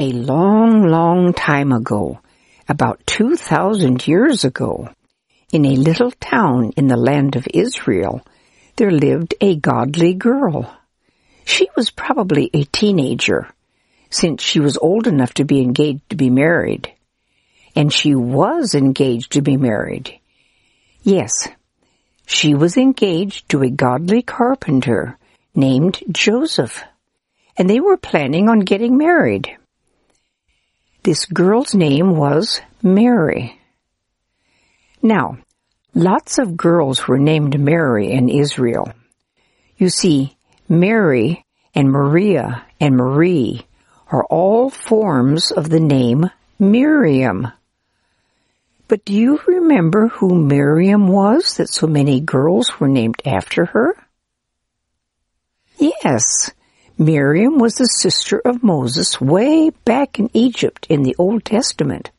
A long, long time ago, about 2,000 years ago, in a little town in the land of Israel, there lived a godly girl. She was probably a teenager, since she was old enough to be engaged to be married. And she was engaged to be married. Yes, she was engaged to a godly carpenter named Joseph, and they were planning on getting married. This girl's name was Mary. Now, lots of girls were named Mary in Israel. You see, Mary and Maria and Marie are all forms of the name Miriam. But do you remember who Miriam was that so many girls were named after her? Yes, Miriam was the sister of Moses way back in Egypt in the Old Testament.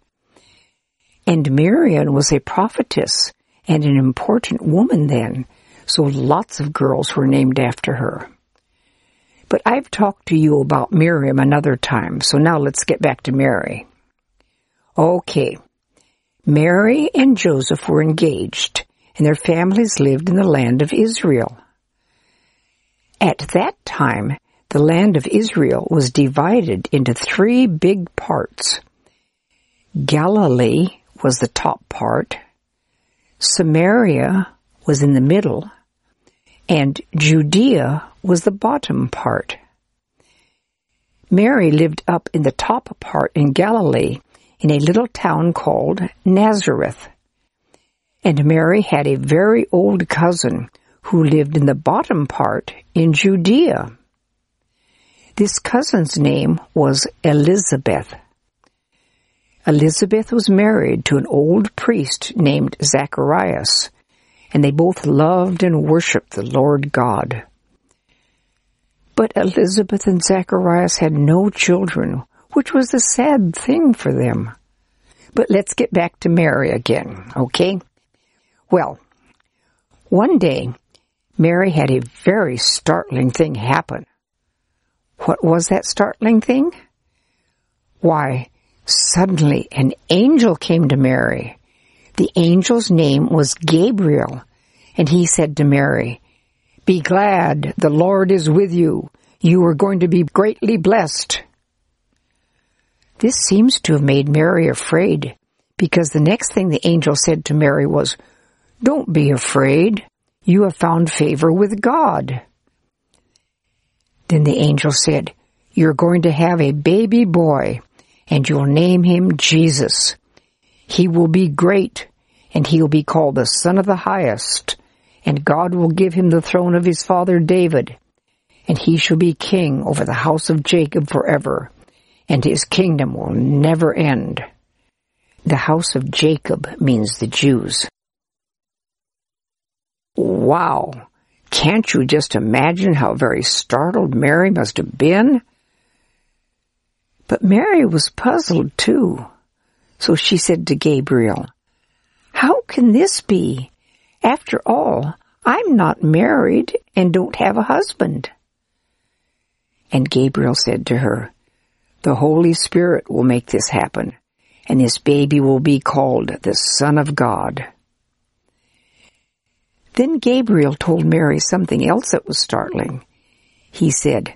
And Miriam was a prophetess and an important woman then, so lots of girls were named after her. But I've talked to you about Miriam another time, so now let's get back to Mary. Okay. Mary and Joseph were engaged, and their families lived in the land of Israel. At that time, the land of Israel was divided into three big parts. Galilee was the top part, Samaria was in the middle, and Judea was the bottom part. Mary lived up in the top part in Galilee in a little town called Nazareth. And Mary had a very old cousin who lived in the bottom part in Judea. This cousin's name was Elizabeth. Elizabeth was married to an old priest named Zacharias, and they both loved and worshiped the Lord God. But Elizabeth and Zacharias had no children, which was a sad thing for them. But let's get back to Mary again, okay? Well, one day, Mary had a very startling thing happen. What was that startling thing? Why, suddenly an angel came to Mary. The angel's name was Gabriel, and he said to Mary, Be glad, the Lord is with you. You are going to be greatly blessed. This seems to have made Mary afraid, because the next thing the angel said to Mary was, Don't be afraid. You have found favor with God. Then the angel said, You're going to have a baby boy, and you'll name him Jesus. He will be great, and he'll be called the Son of the Highest, and God will give him the throne of his father David, and he shall be king over the house of Jacob forever, and his kingdom will never end. The house of Jacob means the Jews. Wow! Can't you just imagine how very startled Mary must have been? But Mary was puzzled too. So she said to Gabriel, How can this be? After all, I'm not married and don't have a husband. And Gabriel said to her, The Holy Spirit will make this happen, and this baby will be called the Son of God. Then Gabriel told Mary something else that was startling. He said,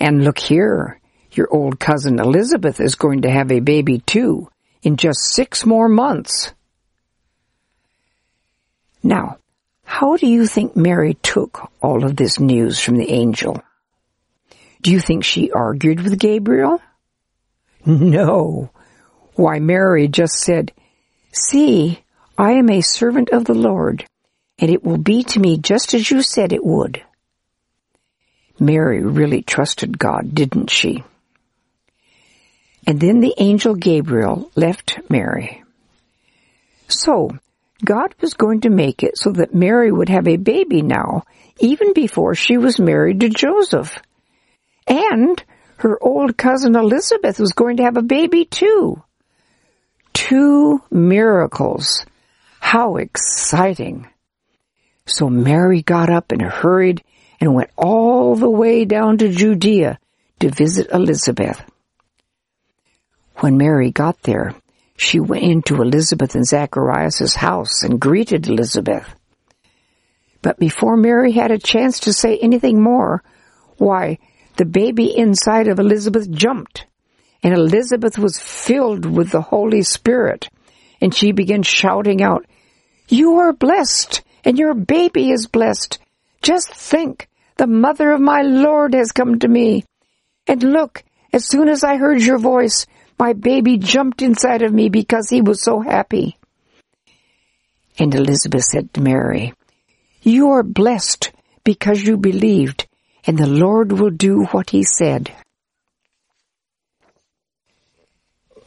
And look here, your old cousin Elizabeth is going to have a baby too, in just six more months. Now, how do you think Mary took all of this news from the angel? Do you think she argued with Gabriel? No. Why, Mary just said, See, I am a servant of the Lord and it will be to me just as you said it would. Mary really trusted God, didn't she? And then the angel Gabriel left Mary. So, God was going to make it so that Mary would have a baby now, even before she was married to Joseph. And her old cousin Elizabeth was going to have a baby too. Two miracles. How exciting. So Mary got up and hurried and went all the way down to Judea to visit Elizabeth. When Mary got there, she went into Elizabeth and Zacharias' house and greeted Elizabeth. But before Mary had a chance to say anything more, why, the baby inside of Elizabeth jumped, and Elizabeth was filled with the Holy Spirit, and she began shouting out, You are blessed, and your baby is blessed. Just think, the mother of my Lord has come to me. And look, as soon as I heard your voice, my baby jumped inside of me because he was so happy. And Elizabeth said to Mary, You are blessed because you believed, and the Lord will do what he said.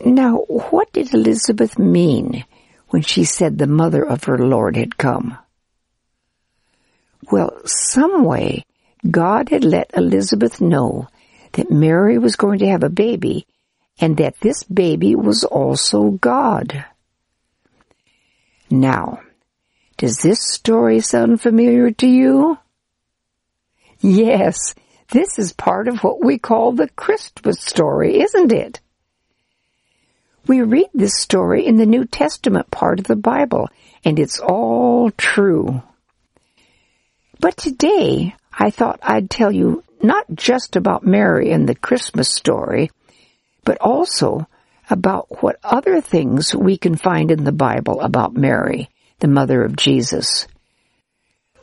Now, what did Elizabeth mean when she said the mother of her Lord had come? Well, some way God had let Elizabeth know that Mary was going to have a baby and that this baby was also God. Now, does this story sound familiar to you? Yes, this is part of what we call the Christmas story, isn't it? We read this story in the New Testament part of the Bible, and it's all true. But today, I thought I'd tell you not just about Mary and the Christmas story, but also about what other things we can find in the Bible about Mary, the mother of Jesus.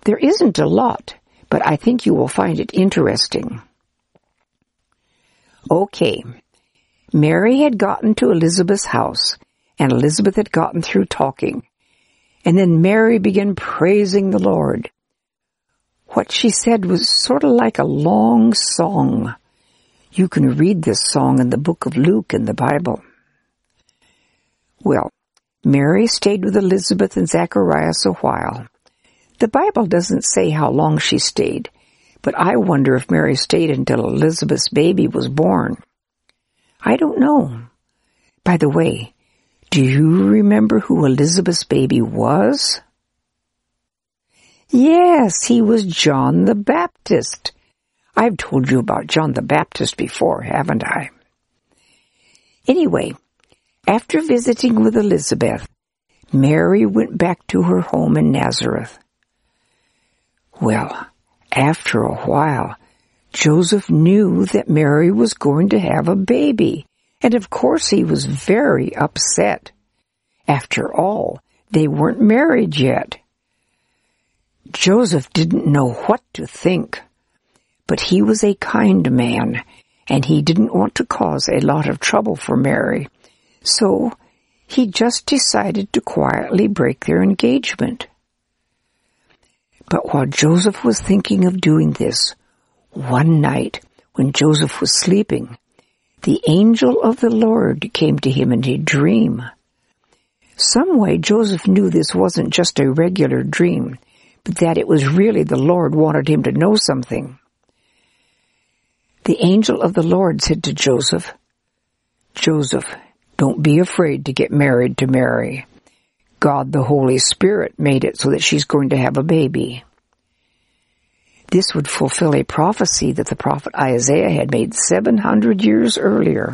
There isn't a lot, but I think you will find it interesting. Okay. Mary had gotten to Elizabeth's house, and Elizabeth had gotten through talking. And then Mary began praising the Lord. What she said was sort of like a long song. You can read this song in the book of Luke in the Bible. Well, Mary stayed with Elizabeth and Zacharias a while. The Bible doesn't say how long she stayed, but I wonder if Mary stayed until Elizabeth's baby was born. I don't know. By the way, do you remember who Elizabeth's baby was? Yes, he was John the Baptist. I've told you about John the Baptist before, haven't I? Anyway, after visiting with Elizabeth, Mary went back to her home in Nazareth. Well, after a while, Joseph knew that Mary was going to have a baby, and of course he was very upset. After all, they weren't married yet. Joseph didn't know what to think but he was a kind man, and he didn't want to cause a lot of trouble for Mary. So he just decided to quietly break their engagement. But while Joseph was thinking of doing this, one night when Joseph was sleeping, the angel of the Lord came to him in a dream. Some way Joseph knew this wasn't just a regular dream, but that it was really the Lord wanted him to know something. The angel of the Lord said to Joseph, Joseph, don't be afraid to get married to Mary. God the Holy Spirit made it so that she's going to have a baby. This would fulfill a prophecy that the prophet Isaiah had made 700 years earlier.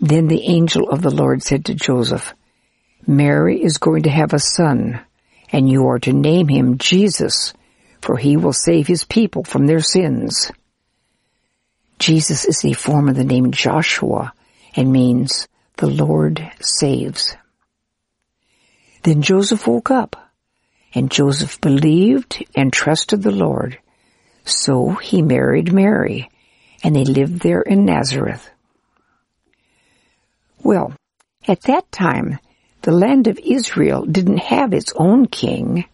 Then the angel of the Lord said to Joseph, Mary is going to have a son, and you are to name him Jesus for he will save his people from their sins. Jesus is a form of the name Joshua and means the Lord saves. Then Joseph woke up and Joseph believed and trusted the Lord. So he married Mary and they lived there in Nazareth. Well, at that time, the land of Israel didn't have its own king.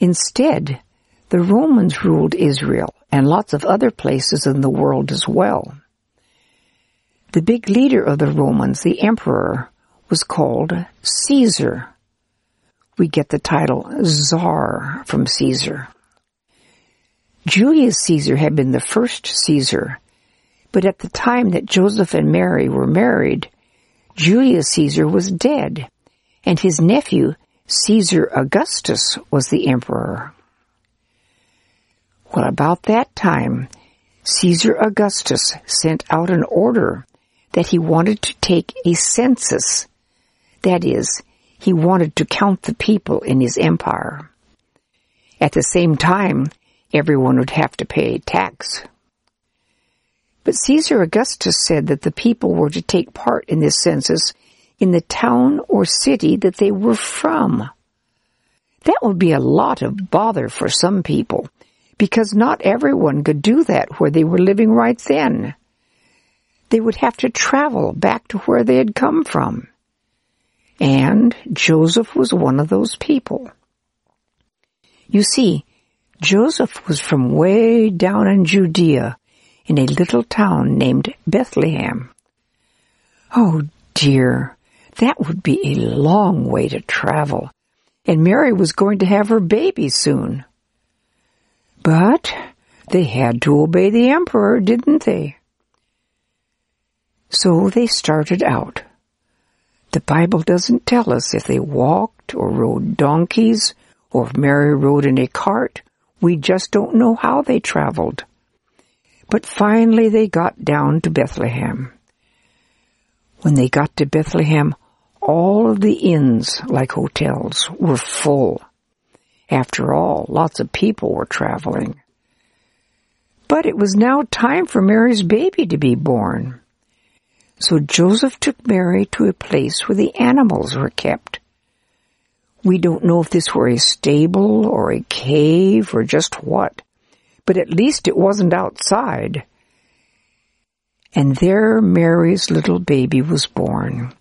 Instead, the Romans ruled Israel and lots of other places in the world as well. The big leader of the Romans, the emperor, was called Caesar. We get the title Czar from Caesar. Julius Caesar had been the first Caesar, but at the time that Joseph and Mary were married, Julius Caesar was dead, and his nephew, Caesar Augustus, was the emperor. Well, about that time, Caesar Augustus sent out an order that he wanted to take a census. That is, he wanted to count the people in his empire. At the same time, everyone would have to pay tax. But Caesar Augustus said that the people were to take part in this census in the town or city that they were from. That would be a lot of bother for some people, because not everyone could do that where they were living right then. They would have to travel back to where they had come from. And Joseph was one of those people. You see, Joseph was from way down in Judea in a little town named Bethlehem. Oh dear, that would be a long way to travel, and Mary was going to have her baby soon. But they had to obey the emperor, didn't they? So they started out. The Bible doesn't tell us if they walked or rode donkeys or if Mary rode in a cart. We just don't know how they traveled. But finally they got down to Bethlehem. When they got to Bethlehem, all of the inns, like hotels, were full. After all, lots of people were traveling. But it was now time for Mary's baby to be born. So Joseph took Mary to a place where the animals were kept. We don't know if this were a stable or a cave or just what but at least it wasn't outside. And there Mary's little baby was born.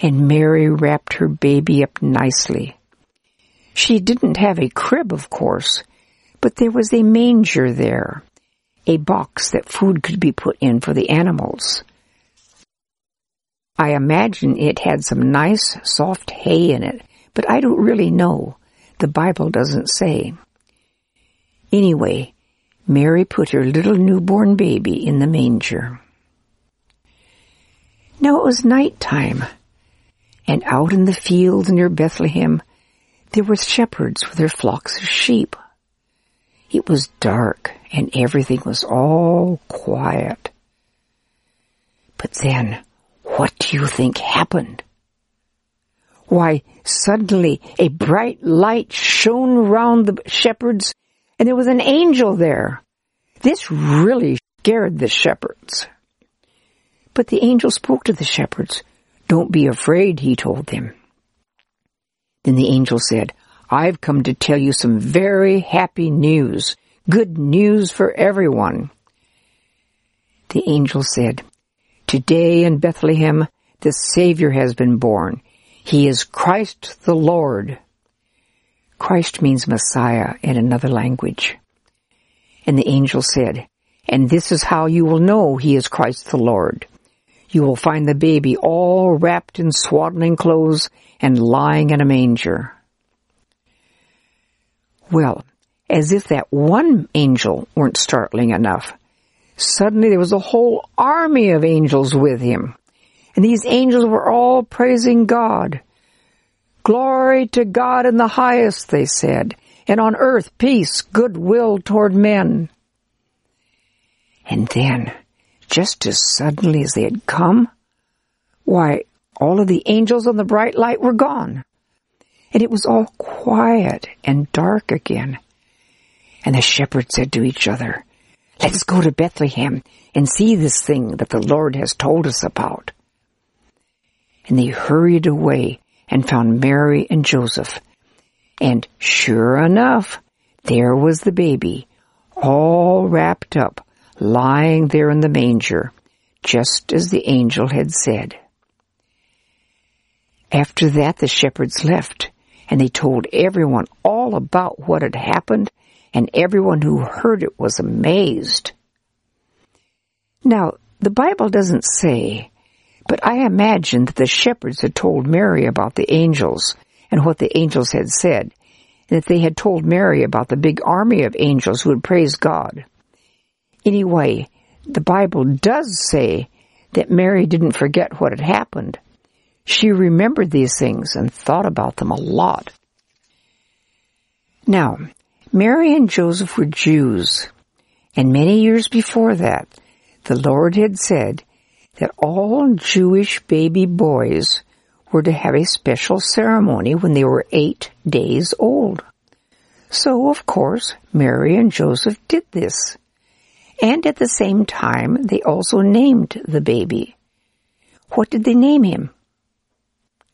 And Mary wrapped her baby up nicely. She didn't have a crib, of course, but there was a manger there, a box that food could be put in for the animals. I imagine it had some nice soft hay in it, but I don't really know. The Bible doesn't say. Anyway, Mary put her little newborn baby in the manger. Now it was night time, and out in the fields near Bethlehem there were shepherds with their flocks of sheep. It was dark and everything was all quiet. But then, what do you think happened? Why, suddenly a bright light shone round the shepherds and there was an angel there. This really scared the shepherds. But the angel spoke to the shepherds. Don't be afraid, he told them. Then the angel said, I've come to tell you some very happy news. Good news for everyone. The angel said, Today in Bethlehem the Savior has been born. He is Christ the Lord. Christ means Messiah in another language. And the angel said, And this is how you will know he is Christ the Lord. You will find the baby all wrapped in swaddling clothes and lying in a manger. Well, as if that one angel weren't startling enough, suddenly there was a whole army of angels with him. And these angels were all praising God. Glory to God in the highest, they said, and on earth peace, goodwill toward men. And then, just as suddenly as they had come, why, all of the angels on the bright light were gone. And it was all quiet and dark again. And the shepherds said to each other, Let's go to Bethlehem and see this thing that the Lord has told us about. And they hurried away and found Mary and Joseph. And sure enough, there was the baby, all wrapped up, lying there in the manger, just as the angel had said. After that, the shepherds left, and they told everyone all about what had happened, and everyone who heard it was amazed. Now, the Bible doesn't say but I imagine that the shepherds had told Mary about the angels and what the angels had said, and that they had told Mary about the big army of angels who had praised God. Anyway, the Bible does say that Mary didn't forget what had happened. She remembered these things and thought about them a lot. Now, Mary and Joseph were Jews, and many years before that, the Lord had said that all Jewish baby boys were to have a special ceremony when they were eight days old. So, of course, Mary and Joseph did this. And at the same time, they also named the baby. What did they name him?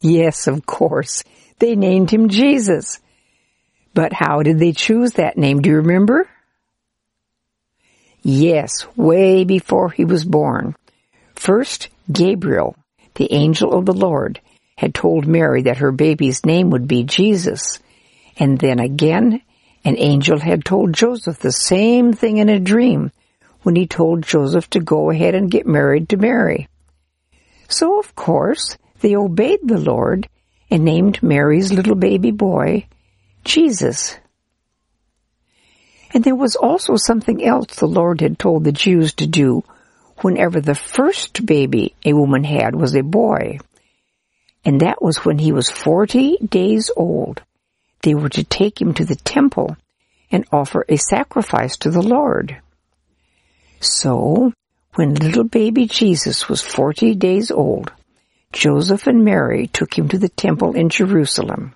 Yes, of course, they named him Jesus. But how did they choose that name? Do you remember? Yes, way before he was born. First, Gabriel, the angel of the Lord, had told Mary that her baby's name would be Jesus. And then again, an angel had told Joseph the same thing in a dream when he told Joseph to go ahead and get married to Mary. So of course, they obeyed the Lord and named Mary's little baby boy Jesus. And there was also something else the Lord had told the Jews to do whenever the first baby a woman had was a boy. And that was when he was 40 days old. They were to take him to the temple and offer a sacrifice to the Lord. So, when little baby Jesus was 40 days old, Joseph and Mary took him to the temple in Jerusalem.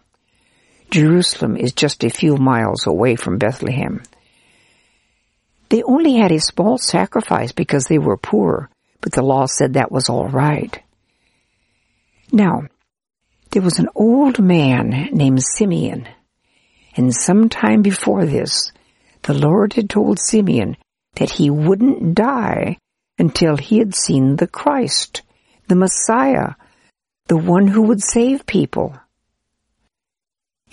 Jerusalem is just a few miles away from Bethlehem. They only had a small sacrifice because they were poor, but the law said that was all right. Now, there was an old man named Simeon, and some time before this, the Lord had told Simeon that he wouldn't die until he had seen the Christ, the Messiah, the one who would save people.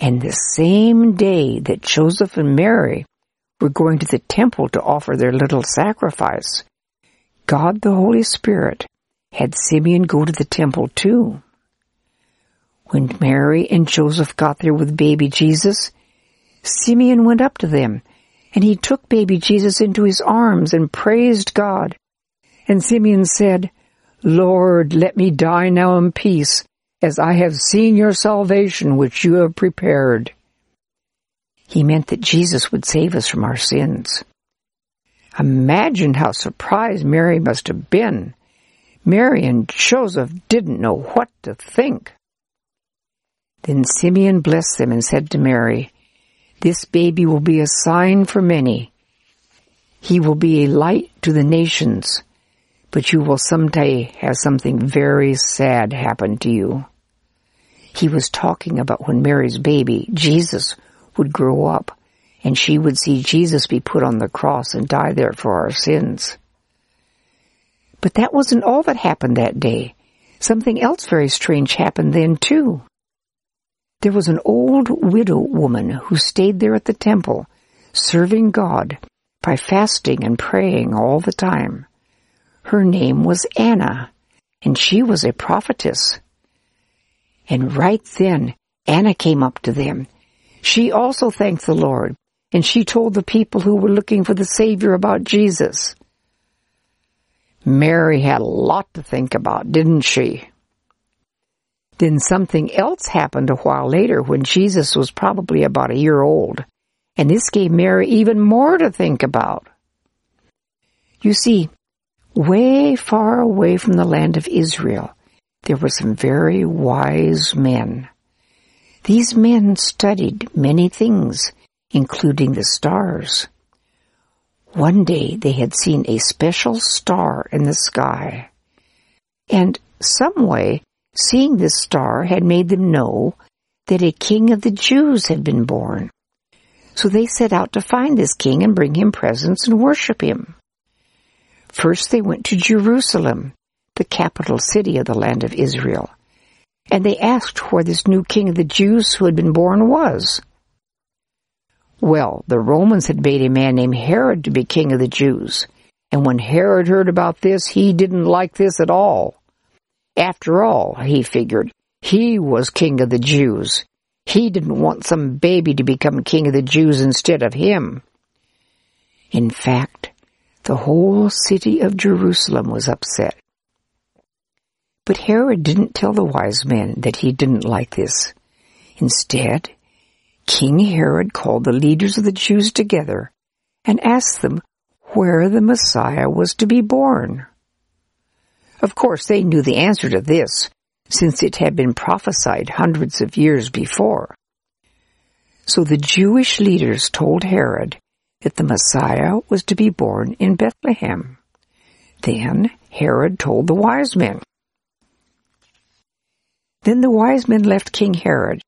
And the same day that Joseph and Mary were going to the temple to offer their little sacrifice, God the Holy Spirit had Simeon go to the temple too. When Mary and Joseph got there with baby Jesus, Simeon went up to them, and he took baby Jesus into his arms and praised God. And Simeon said, Lord, let me die now in peace, as I have seen your salvation which you have prepared. He meant that Jesus would save us from our sins. Imagine how surprised Mary must have been. Mary and Joseph didn't know what to think. Then Simeon blessed them and said to Mary, This baby will be a sign for many. He will be a light to the nations, but you will someday have something very sad happen to you. He was talking about when Mary's baby, Jesus, would grow up and she would see Jesus be put on the cross and die there for our sins. But that wasn't all that happened that day. Something else very strange happened then too. There was an old widow woman who stayed there at the temple, serving God by fasting and praying all the time. Her name was Anna, and she was a prophetess. And right then, Anna came up to them she also thanked the Lord, and she told the people who were looking for the Savior about Jesus. Mary had a lot to think about, didn't she? Then something else happened a while later when Jesus was probably about a year old, and this gave Mary even more to think about. You see, way far away from the land of Israel, there were some very wise men. These men studied many things, including the stars. One day they had seen a special star in the sky. And some way, seeing this star had made them know that a king of the Jews had been born. So they set out to find this king and bring him presents and worship him. First they went to Jerusalem, the capital city of the land of Israel and they asked where this new king of the Jews who had been born was. Well, the Romans had made a man named Herod to be king of the Jews, and when Herod heard about this, he didn't like this at all. After all, he figured, he was king of the Jews. He didn't want some baby to become king of the Jews instead of him. In fact, the whole city of Jerusalem was upset. But Herod didn't tell the wise men that he didn't like this. Instead, King Herod called the leaders of the Jews together and asked them where the Messiah was to be born. Of course, they knew the answer to this, since it had been prophesied hundreds of years before. So the Jewish leaders told Herod that the Messiah was to be born in Bethlehem. Then Herod told the wise men. Then the wise men left King Herod,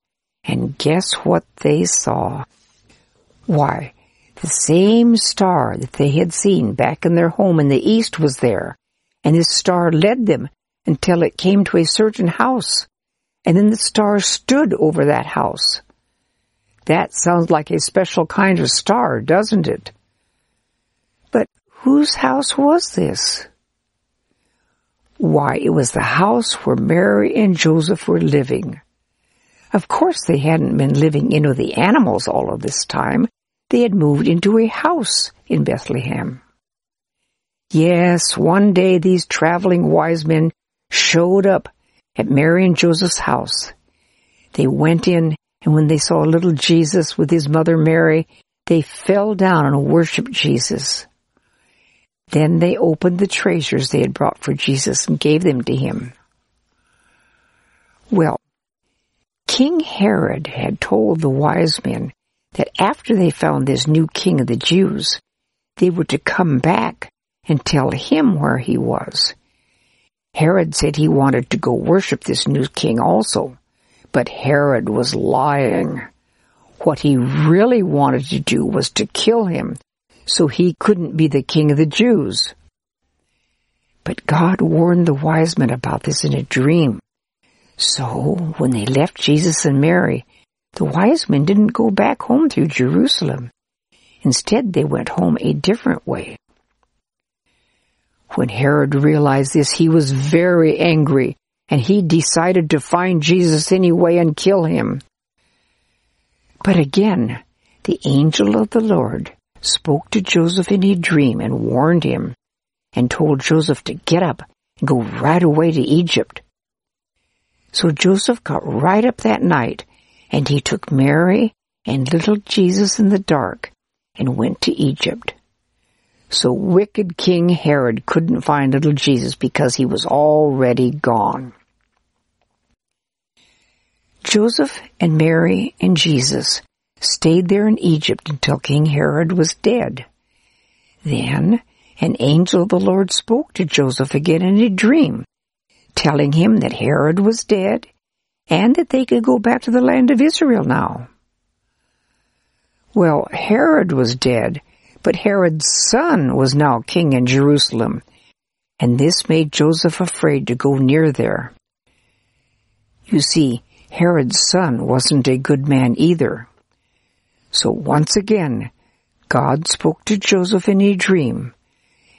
and guess what they saw? Why, the same star that they had seen back in their home in the east was there, and this star led them until it came to a certain house, and then the star stood over that house. That sounds like a special kind of star, doesn't it? But whose house was this? Why, it was the house where Mary and Joseph were living. Of course they hadn't been living in with the animals all of this time. They had moved into a house in Bethlehem. Yes, one day these traveling wise men showed up at Mary and Joseph's house. They went in and when they saw little Jesus with his mother Mary, they fell down and worshiped Jesus. Then they opened the treasures they had brought for Jesus and gave them to him. Well, King Herod had told the wise men that after they found this new king of the Jews, they were to come back and tell him where he was. Herod said he wanted to go worship this new king also. But Herod was lying. What he really wanted to do was to kill him so he couldn't be the king of the Jews. But God warned the wise men about this in a dream. So when they left Jesus and Mary, the wise men didn't go back home through Jerusalem. Instead, they went home a different way. When Herod realized this, he was very angry and he decided to find Jesus anyway and kill him. But again, the angel of the Lord spoke to Joseph in a dream and warned him and told Joseph to get up and go right away to Egypt. So Joseph got right up that night and he took Mary and little Jesus in the dark and went to Egypt. So wicked King Herod couldn't find little Jesus because he was already gone. Joseph and Mary and Jesus stayed there in Egypt until King Herod was dead. Then an angel of the Lord spoke to Joseph again in a dream, telling him that Herod was dead and that they could go back to the land of Israel now. Well, Herod was dead, but Herod's son was now king in Jerusalem, and this made Joseph afraid to go near there. You see, Herod's son wasn't a good man either. So once again, God spoke to Joseph in a dream,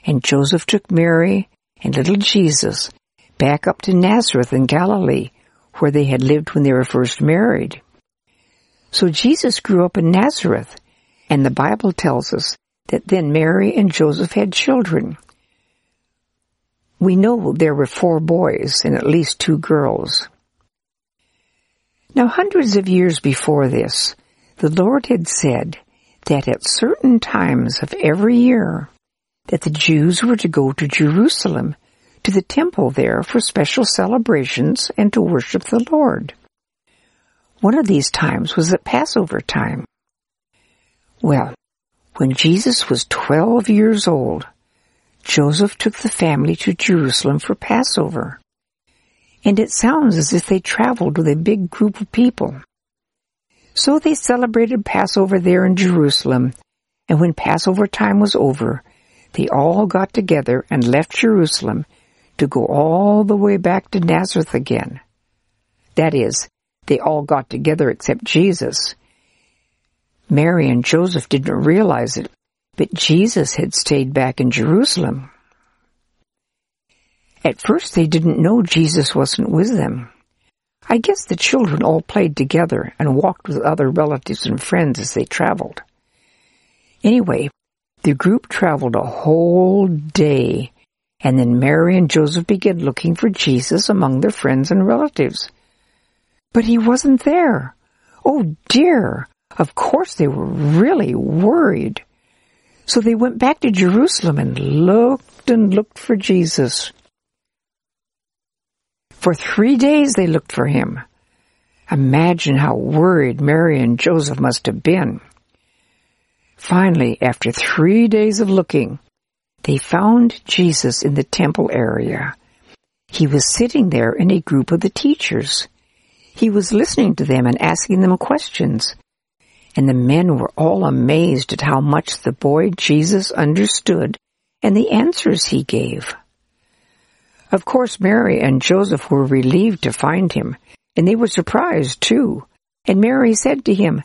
and Joseph took Mary and little Jesus back up to Nazareth in Galilee, where they had lived when they were first married. So Jesus grew up in Nazareth, and the Bible tells us that then Mary and Joseph had children. We know there were four boys and at least two girls. Now, hundreds of years before this, the Lord had said that at certain times of every year, that the Jews were to go to Jerusalem, to the temple there for special celebrations and to worship the Lord. One of these times was at Passover time. Well, when Jesus was 12 years old, Joseph took the family to Jerusalem for Passover and it sounds as if they traveled with a big group of people. So they celebrated Passover there in Jerusalem, and when Passover time was over, they all got together and left Jerusalem to go all the way back to Nazareth again. That is, they all got together except Jesus. Mary and Joseph didn't realize it, but Jesus had stayed back in Jerusalem. At first they didn't know Jesus wasn't with them. I guess the children all played together and walked with other relatives and friends as they traveled. Anyway, the group traveled a whole day, and then Mary and Joseph began looking for Jesus among their friends and relatives. But he wasn't there. Oh dear! Of course they were really worried. So they went back to Jerusalem and looked and looked for Jesus. For three days they looked for him. Imagine how worried Mary and Joseph must have been. Finally, after three days of looking, they found Jesus in the temple area. He was sitting there in a group of the teachers. He was listening to them and asking them questions. And the men were all amazed at how much the boy Jesus understood and the answers he gave. Of course, Mary and Joseph were relieved to find him, and they were surprised too. And Mary said to him,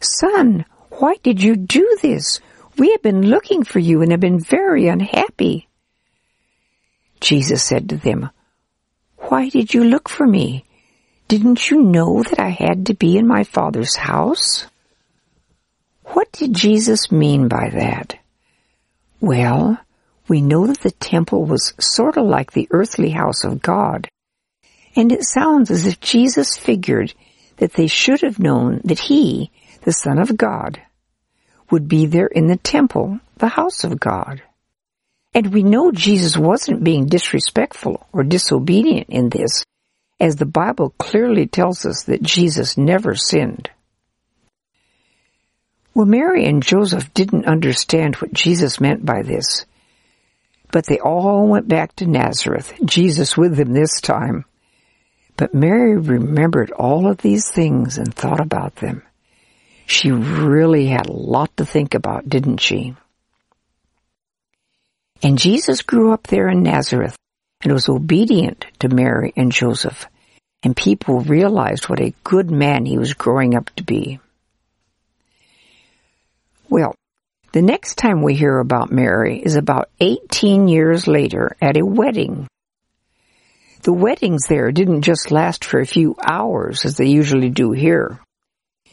Son, why did you do this? We have been looking for you and have been very unhappy. Jesus said to them, Why did you look for me? Didn't you know that I had to be in my Father's house? What did Jesus mean by that? Well, we know that the temple was sort of like the earthly house of God. And it sounds as if Jesus figured that they should have known that he, the Son of God, would be there in the temple, the house of God. And we know Jesus wasn't being disrespectful or disobedient in this, as the Bible clearly tells us that Jesus never sinned. Well, Mary and Joseph didn't understand what Jesus meant by this, but they all went back to Nazareth, Jesus with them this time. But Mary remembered all of these things and thought about them. She really had a lot to think about, didn't she? And Jesus grew up there in Nazareth and was obedient to Mary and Joseph, and people realized what a good man he was growing up to be. Well, the next time we hear about Mary is about 18 years later at a wedding. The weddings there didn't just last for a few hours as they usually do here.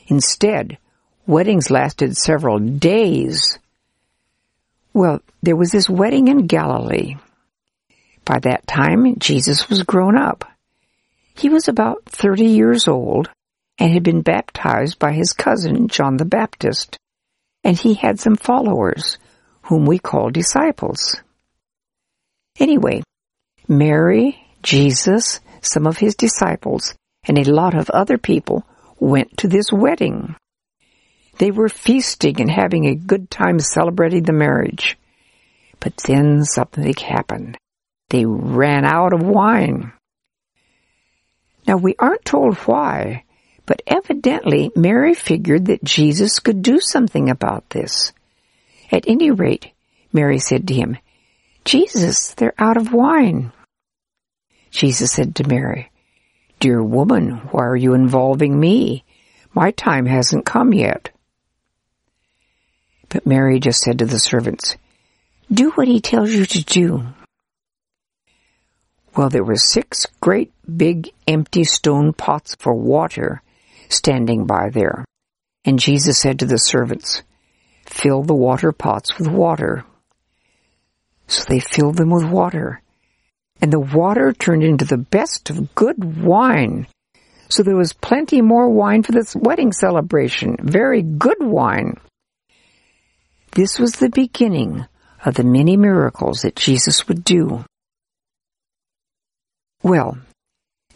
Instead, weddings lasted several days. Well, there was this wedding in Galilee. By that time, Jesus was grown up. He was about 30 years old and had been baptized by his cousin, John the Baptist and he had some followers, whom we call disciples. Anyway, Mary, Jesus, some of his disciples, and a lot of other people went to this wedding. They were feasting and having a good time celebrating the marriage. But then something happened. They ran out of wine. Now we aren't told why, but evidently, Mary figured that Jesus could do something about this. At any rate, Mary said to him, Jesus, they're out of wine. Jesus said to Mary, Dear woman, why are you involving me? My time hasn't come yet. But Mary just said to the servants, Do what he tells you to do. Well, there were six great big empty stone pots for water standing by there. And Jesus said to the servants, Fill the water pots with water. So they filled them with water. And the water turned into the best of good wine. So there was plenty more wine for this wedding celebration. Very good wine. This was the beginning of the many miracles that Jesus would do. Well,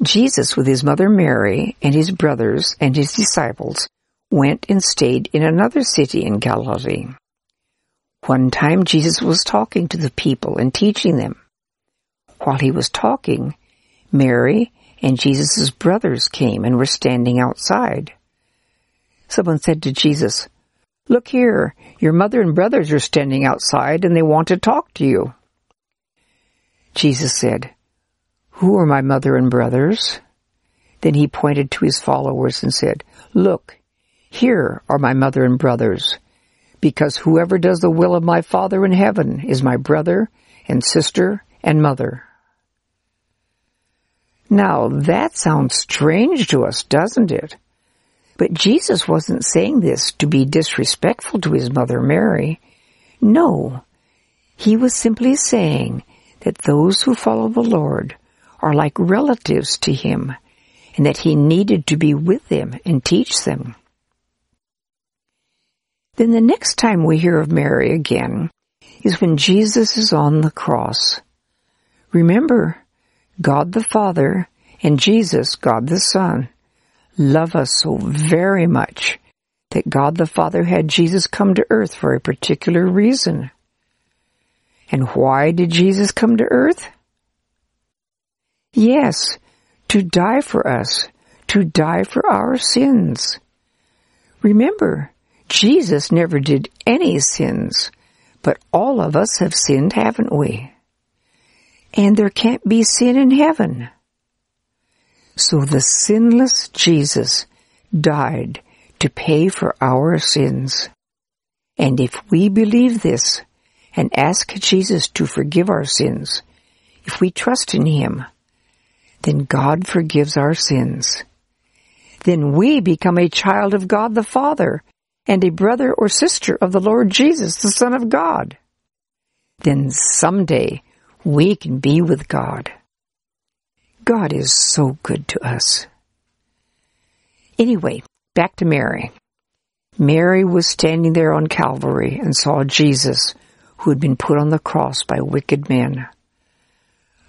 Jesus, with his mother Mary and his brothers and his disciples, went and stayed in another city in Galilee. One time Jesus was talking to the people and teaching them. While he was talking, Mary and Jesus' brothers came and were standing outside. Someone said to Jesus, Look here, your mother and brothers are standing outside and they want to talk to you. Jesus said, who are my mother and brothers? Then he pointed to his followers and said, Look, here are my mother and brothers, because whoever does the will of my Father in heaven is my brother and sister and mother. Now that sounds strange to us, doesn't it? But Jesus wasn't saying this to be disrespectful to his mother Mary. No, he was simply saying that those who follow the Lord are like relatives to him and that he needed to be with them and teach them. Then the next time we hear of Mary again is when Jesus is on the cross. Remember, God the Father and Jesus, God the Son, love us so very much that God the Father had Jesus come to earth for a particular reason. And why did Jesus come to earth? Yes, to die for us, to die for our sins. Remember, Jesus never did any sins, but all of us have sinned, haven't we? And there can't be sin in heaven. So the sinless Jesus died to pay for our sins. And if we believe this and ask Jesus to forgive our sins, if we trust in Him, then God forgives our sins. Then we become a child of God the Father and a brother or sister of the Lord Jesus, the Son of God. Then someday we can be with God. God is so good to us. Anyway, back to Mary. Mary was standing there on Calvary and saw Jesus who had been put on the cross by wicked men.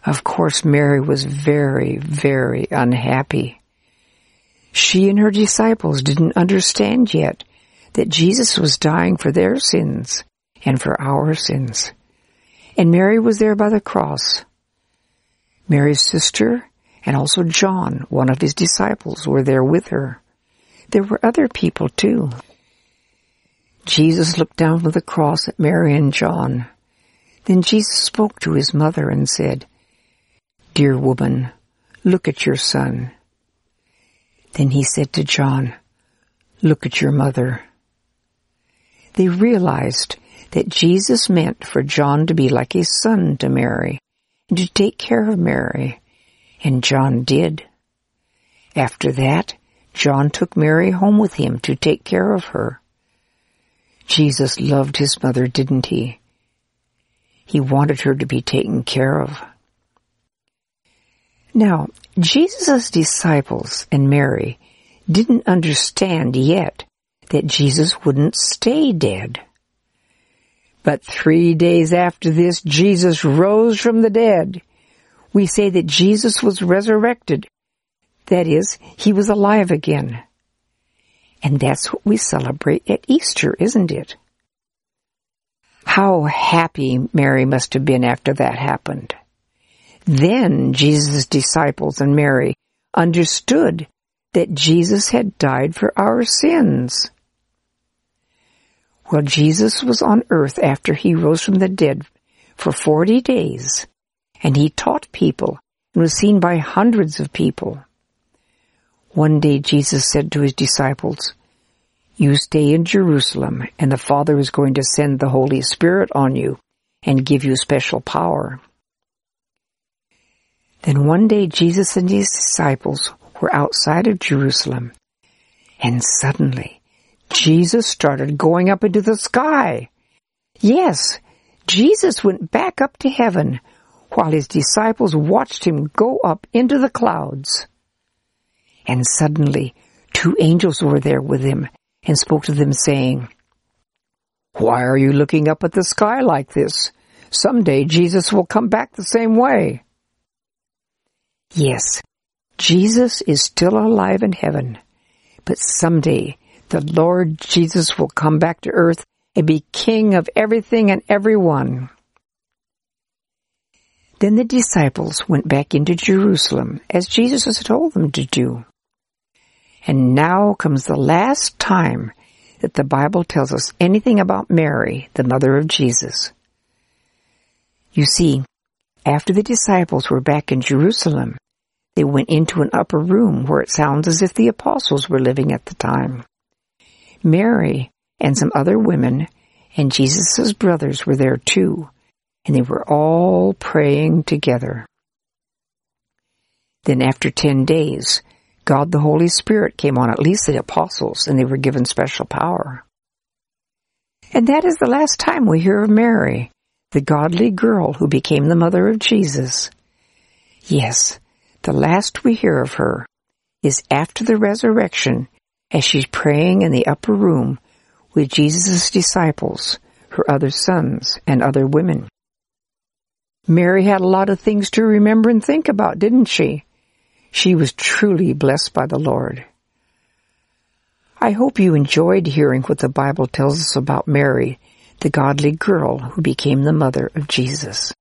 Of course, Mary was very, very unhappy. She and her disciples didn't understand yet that Jesus was dying for their sins and for our sins. And Mary was there by the cross. Mary's sister and also John, one of his disciples, were there with her. There were other people too. Jesus looked down from the cross at Mary and John. Then Jesus spoke to his mother and said, Dear woman, look at your son. Then he said to John, Look at your mother. They realized that Jesus meant for John to be like a son to Mary and to take care of Mary and John did. After that, John took Mary home with him to take care of her. Jesus loved his mother, didn't he? He wanted her to be taken care of. Now, Jesus' disciples and Mary didn't understand yet that Jesus wouldn't stay dead. But three days after this, Jesus rose from the dead we say that Jesus was resurrected. That is, he was alive again. And that's what we celebrate at Easter, isn't it? How happy Mary must have been after that happened. Then Jesus' disciples and Mary understood that Jesus had died for our sins. Well, Jesus was on earth after he rose from the dead for 40 days and he taught people and was seen by hundreds of people. One day Jesus said to his disciples, You stay in Jerusalem, and the Father is going to send the Holy Spirit on you and give you special power. Then one day Jesus and his disciples were outside of Jerusalem, and suddenly Jesus started going up into the sky. Yes, Jesus went back up to heaven while his disciples watched him go up into the clouds. And suddenly two angels were there with him and spoke to them saying, Why are you looking up at the sky like this? Someday Jesus will come back the same way. Yes, Jesus is still alive in heaven, but someday the Lord Jesus will come back to earth and be king of everything and everyone. Then the disciples went back into Jerusalem, as Jesus had told them to do. And now comes the last time that the Bible tells us anything about Mary, the mother of Jesus. You see, after the disciples were back in Jerusalem, they went into an upper room where it sounds as if the apostles were living at the time. Mary and some other women and Jesus' brothers were there too, and they were all praying together. Then after ten days, God the Holy Spirit came on at least the apostles, and they were given special power. And that is the last time we hear of Mary, the godly girl who became the mother of Jesus. Yes, the last we hear of her is after the resurrection as she's praying in the upper room with Jesus' disciples, her other sons, and other women. Mary had a lot of things to remember and think about, didn't she? She was truly blessed by the Lord. I hope you enjoyed hearing what the Bible tells us about Mary, the godly girl who became the mother of Jesus.